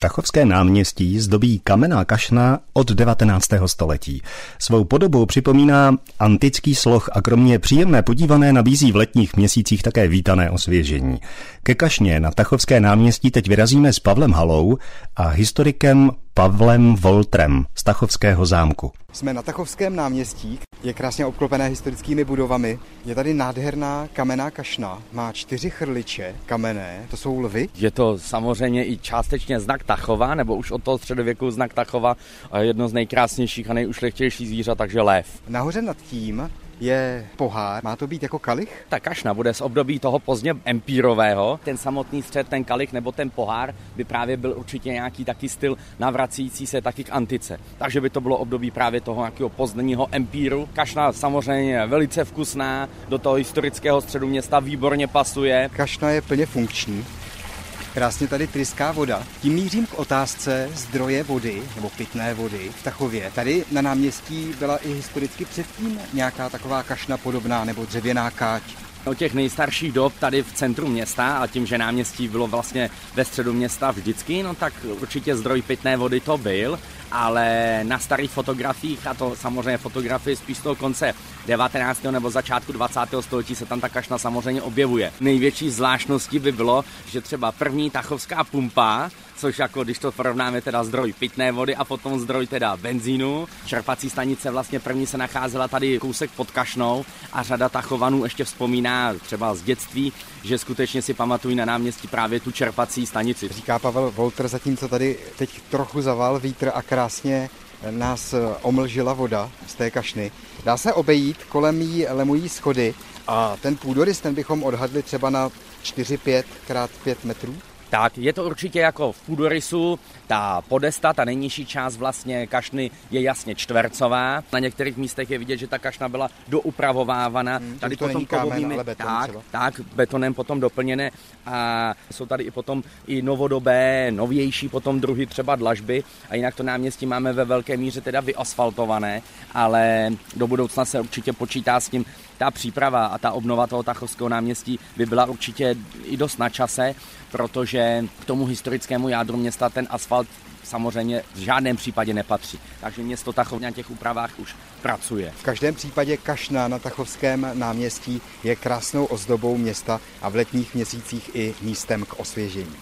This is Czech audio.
Tachovské náměstí zdobí kamenná kašna od 19. století. Svou podobou připomíná antický sloh a kromě příjemné podívané nabízí v letních měsících také vítané osvěžení. Ke kašně na Tachovské náměstí teď vyrazíme s Pavlem Halou a historikem Pavlem Voltrem z Tachovského zámku. Jsme na Tachovském náměstí, je krásně obklopené historickými budovami. Je tady nádherná kamenná kašna, má čtyři chrliče kamenné, to jsou lvy. Je to samozřejmě i částečně znak Tachova, nebo už od toho středověku znak Tachova, jedno z nejkrásnějších a nejušlechtějších zvířat, takže lev. Nahoře nad tím je pohár. Má to být jako kalich? Ta kašna bude z období toho pozdně empírového. Ten samotný střed, ten kalich nebo ten pohár by právě byl určitě nějaký taky styl navracící se taky k antice. Takže by to bylo období právě toho nějakého pozdního empíru. Kašna samozřejmě velice vkusná, do toho historického středu města výborně pasuje. Kašna je plně funkční. Krásně tady tryská voda. Tím mířím k otázce zdroje vody, nebo pitné vody v Tachově. Tady na náměstí byla i historicky předtím nějaká taková kašna podobná nebo dřevěná káť. O těch nejstarších dob tady v centru města a tím, že náměstí bylo vlastně ve středu města vždycky, no tak určitě zdroj pitné vody to byl, ale na starých fotografiích, a to samozřejmě fotografie spíš z toho konce 19. nebo začátku 20. století se tam ta kašna samozřejmě objevuje. Největší zvláštností by bylo, že třeba první tachovská pumpa, což jako když to porovnáme teda zdroj pitné vody a potom zdroj teda benzínu. Čerpací stanice vlastně první se nacházela tady kousek pod Kašnou a řada tachovanů ještě vzpomíná třeba z dětství, že skutečně si pamatují na náměstí právě tu čerpací stanici. Říká Pavel Volter, zatímco tady teď trochu zaval vítr a krásně nás omlžila voda z té kašny. Dá se obejít, kolem jí lemují schody a ten půdorys, ten bychom odhadli třeba na 4-5 krát 5 metrů. Tak, je to určitě jako v půdorysu, ta podesta, ta nejnižší část vlastně kašny je jasně čtvercová. Na některých místech je vidět, že ta kašna byla doupravovávána. Hmm, tady to potom kovovými, beton, tak, tak, betonem potom doplněné a jsou tady i potom i novodobé, novější potom druhy třeba dlažby a jinak to náměstí máme ve velké míře teda vyasfaltované, ale do budoucna se určitě počítá s tím, ta příprava a ta obnova toho Tachovského náměstí by byla určitě i dost na čase, protože k tomu historickému jádru města ten asfalt samozřejmě v žádném případě nepatří. Takže město Tachov na těch úpravách už pracuje. V každém případě kašna na Tachovském náměstí je krásnou ozdobou města a v letních měsících i místem k osvěžení.